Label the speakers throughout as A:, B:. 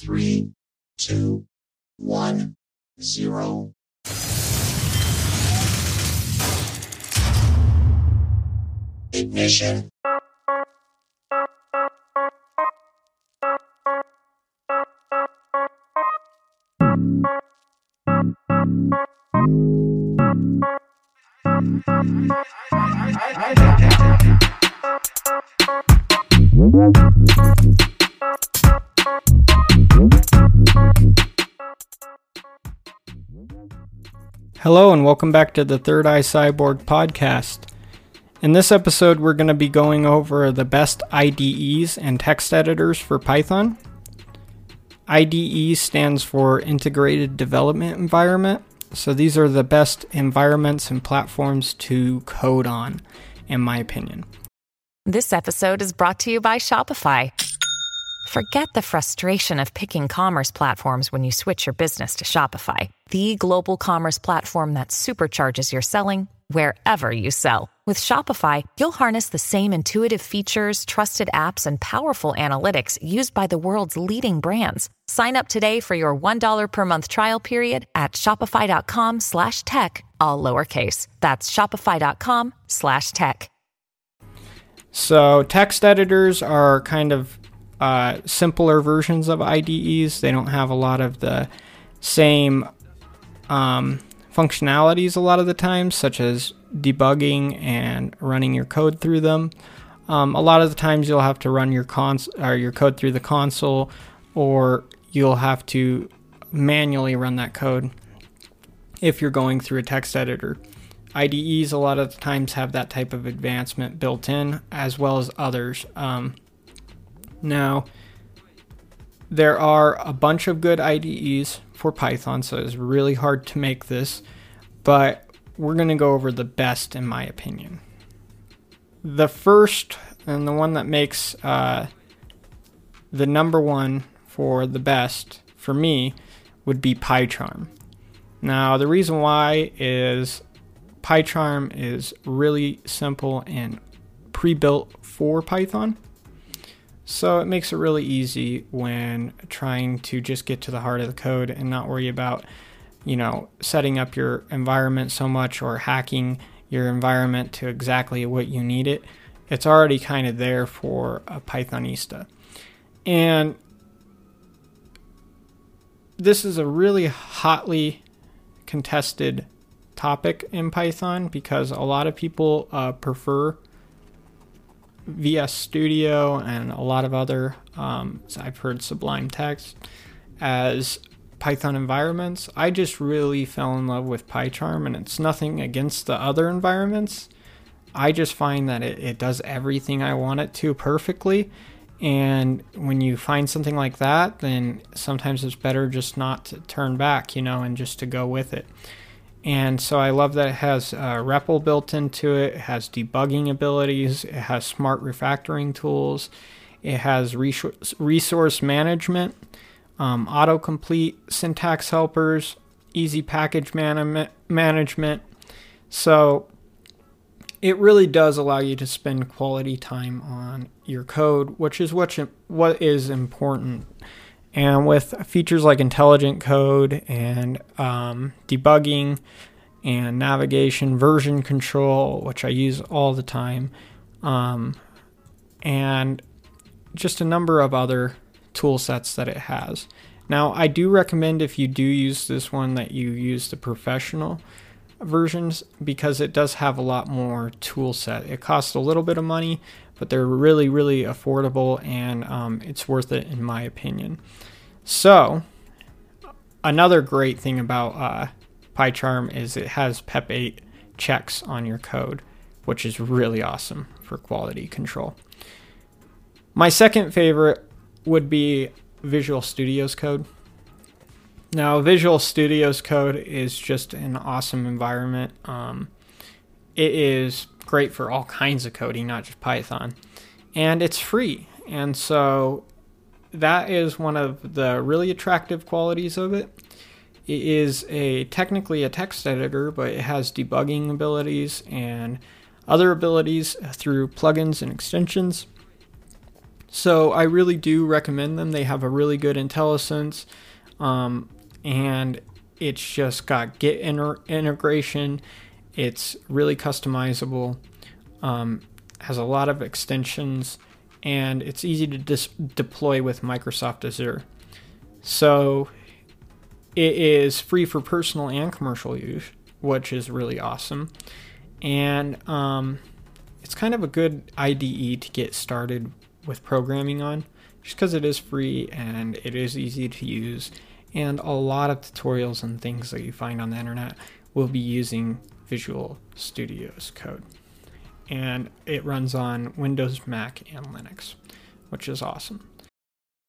A: Three, two, one, zero. Ignition.
B: Hello, and welcome back to the Third Eye Cyborg podcast. In this episode, we're going to be going over the best IDEs and text editors for Python. IDE stands for Integrated Development Environment. So these are the best environments and platforms to code on, in my opinion.
C: This episode is brought to you by Shopify. Forget the frustration of picking commerce platforms when you switch your business to Shopify, the global commerce platform that supercharges your selling wherever you sell. With Shopify, you'll harness the same intuitive features, trusted apps, and powerful analytics used by the world's leading brands. Sign up today for your $1 per month trial period at shopify.com slash tech, all lowercase. That's shopify.com slash tech.
B: So, text editors are kind of uh, simpler versions of IDEs. They don't have a lot of the same um, functionalities a lot of the times, such as debugging and running your code through them. Um, a lot of the times you'll have to run your cons or your code through the console, or you'll have to manually run that code if you're going through a text editor. IDEs a lot of the times have that type of advancement built in, as well as others. Um, now, there are a bunch of good IDEs for Python, so it's really hard to make this, but we're going to go over the best in my opinion. The first and the one that makes uh, the number one for the best for me would be PyCharm. Now, the reason why is PyCharm is really simple and pre built for Python. So it makes it really easy when trying to just get to the heart of the code and not worry about, you know, setting up your environment so much or hacking your environment to exactly what you need it. It's already kind of there for a Pythonista. And this is a really hotly contested topic in Python because a lot of people uh, prefer VS Studio and a lot of other, um, I've heard Sublime Text as Python environments. I just really fell in love with PyCharm, and it's nothing against the other environments. I just find that it, it does everything I want it to perfectly. And when you find something like that, then sometimes it's better just not to turn back, you know, and just to go with it. And so I love that it has uh, REPL built into it. It has debugging abilities. It has smart refactoring tools. It has resource management, um, autocomplete, syntax helpers, easy package man- management. So it really does allow you to spend quality time on your code, which is what, what is important and with features like intelligent code and um, debugging and navigation, version control, which I use all the time, um, and just a number of other tool sets that it has. Now, I do recommend if you do use this one that you use the professional versions because it does have a lot more tool set. It costs a little bit of money, but they're really, really affordable and um, it's worth it in my opinion. So, another great thing about uh, PyCharm is it has PEP 8 checks on your code, which is really awesome for quality control. My second favorite would be Visual Studio's code. Now, Visual Studio's code is just an awesome environment. Um, it is great for all kinds of coding, not just Python. And it's free. And so that is one of the really attractive qualities of it. It is a technically a text editor, but it has debugging abilities and other abilities through plugins and extensions. So I really do recommend them. They have a really good IntelliSense, um, and it's just got Git inter- integration. It's really customizable, um, has a lot of extensions, and it's easy to dis- deploy with Microsoft Azure. So it is free for personal and commercial use, which is really awesome. And um, it's kind of a good IDE to get started with programming on, just because it is free and it is easy to use. And a lot of tutorials and things that you find on the internet will be using Visual Studio's code. And it runs on Windows, Mac, and Linux, which is awesome.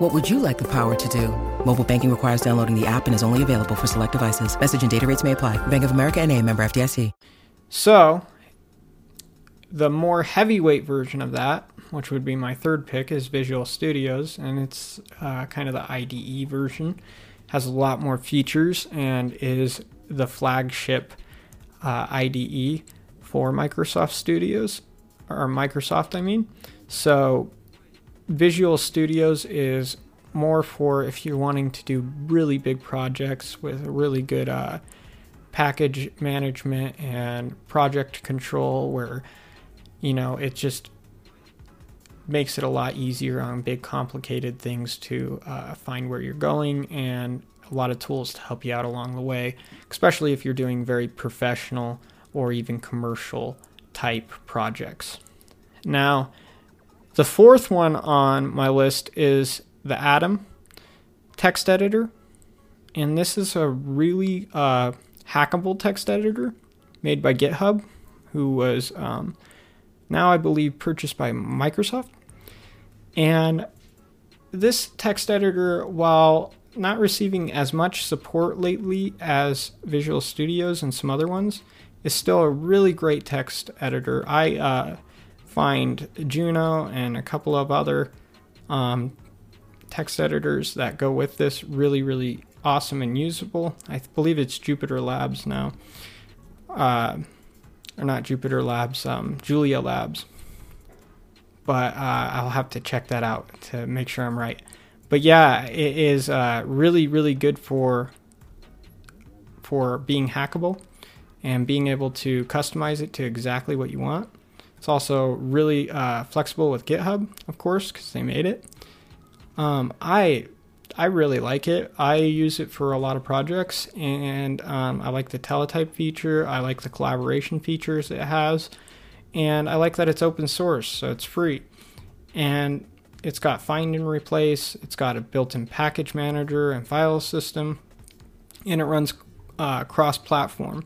D: What would you like the power to do? Mobile banking requires downloading the app and is only available for select devices. Message and data rates may apply. Bank of America and a member FDIC.
B: So, the more heavyweight version of that, which would be my third pick, is Visual Studios, and it's uh, kind of the IDE version. Has a lot more features and is the flagship uh, IDE for Microsoft Studios, or Microsoft, I mean. So, Visual Studios is more for if you're wanting to do really big projects with a really good uh, package management and project control, where you know it just makes it a lot easier on big complicated things to uh, find where you're going and a lot of tools to help you out along the way especially if you're doing very professional or even commercial type projects. Now the fourth one on my list is the Atom text editor. And this is a really uh, hackable text editor made by GitHub, who was um, now, I believe, purchased by Microsoft. And this text editor, while not receiving as much support lately as Visual Studios and some other ones, is still a really great text editor. I uh, find Juno and a couple of other um, text editors that go with this really, really awesome and usable. I believe it's Jupyter Labs now. Uh, or not Jupyter Labs, um, Julia Labs. But uh, I'll have to check that out to make sure I'm right. But yeah, it is uh, really, really good for for being hackable and being able to customize it to exactly what you want. It's also really uh, flexible with GitHub, of course, because they made it. Um, I I really like it. I use it for a lot of projects, and um, I like the teletype feature. I like the collaboration features it has, and I like that it's open source, so it's free. And it's got find and replace. It's got a built-in package manager and file system, and it runs uh, cross-platform.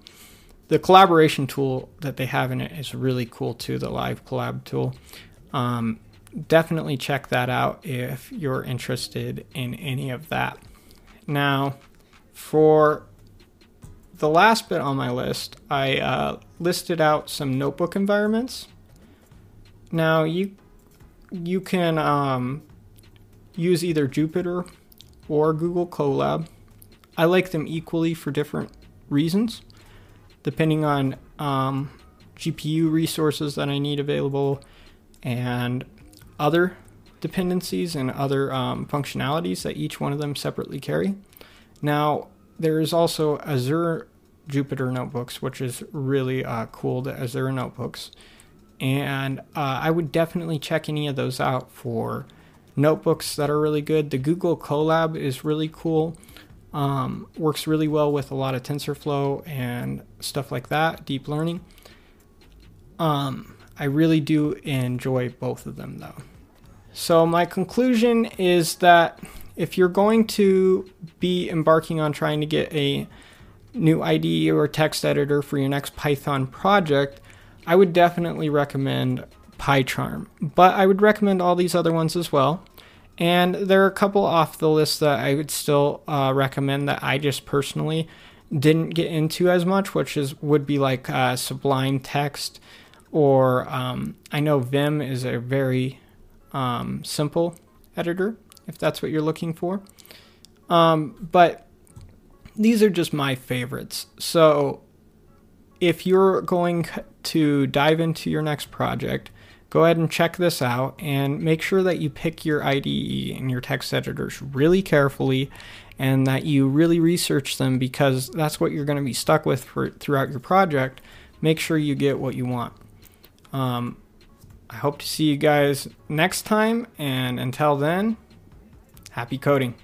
B: The collaboration tool that they have in it is really cool too. The Live Collab tool. Um, definitely check that out if you're interested in any of that. Now, for the last bit on my list, I uh, listed out some notebook environments. Now you you can um, use either Jupyter or Google Colab. I like them equally for different reasons, depending on um, GPU resources that I need available and other dependencies and other um, functionalities that each one of them separately carry. Now, there is also Azure Jupyter Notebooks, which is really uh, cool, the Azure Notebooks. And uh, I would definitely check any of those out for notebooks that are really good. The Google Colab is really cool. Um, works really well with a lot of TensorFlow and stuff like that, deep learning. Um, I really do enjoy both of them though. So, my conclusion is that if you're going to be embarking on trying to get a new IDE or text editor for your next Python project, I would definitely recommend PyCharm. But I would recommend all these other ones as well. And there are a couple off the list that I would still uh, recommend that I just personally didn't get into as much, which is would be like uh, Sublime Text, or um, I know Vim is a very um, simple editor if that's what you're looking for. Um, but these are just my favorites. So if you're going to dive into your next project, go ahead and check this out and make sure that you pick your IDE and your text editors really carefully and that you really research them because that's what you're going to be stuck with for throughout your project. Make sure you get what you want. Um, I hope to see you guys next time, and until then, happy coding.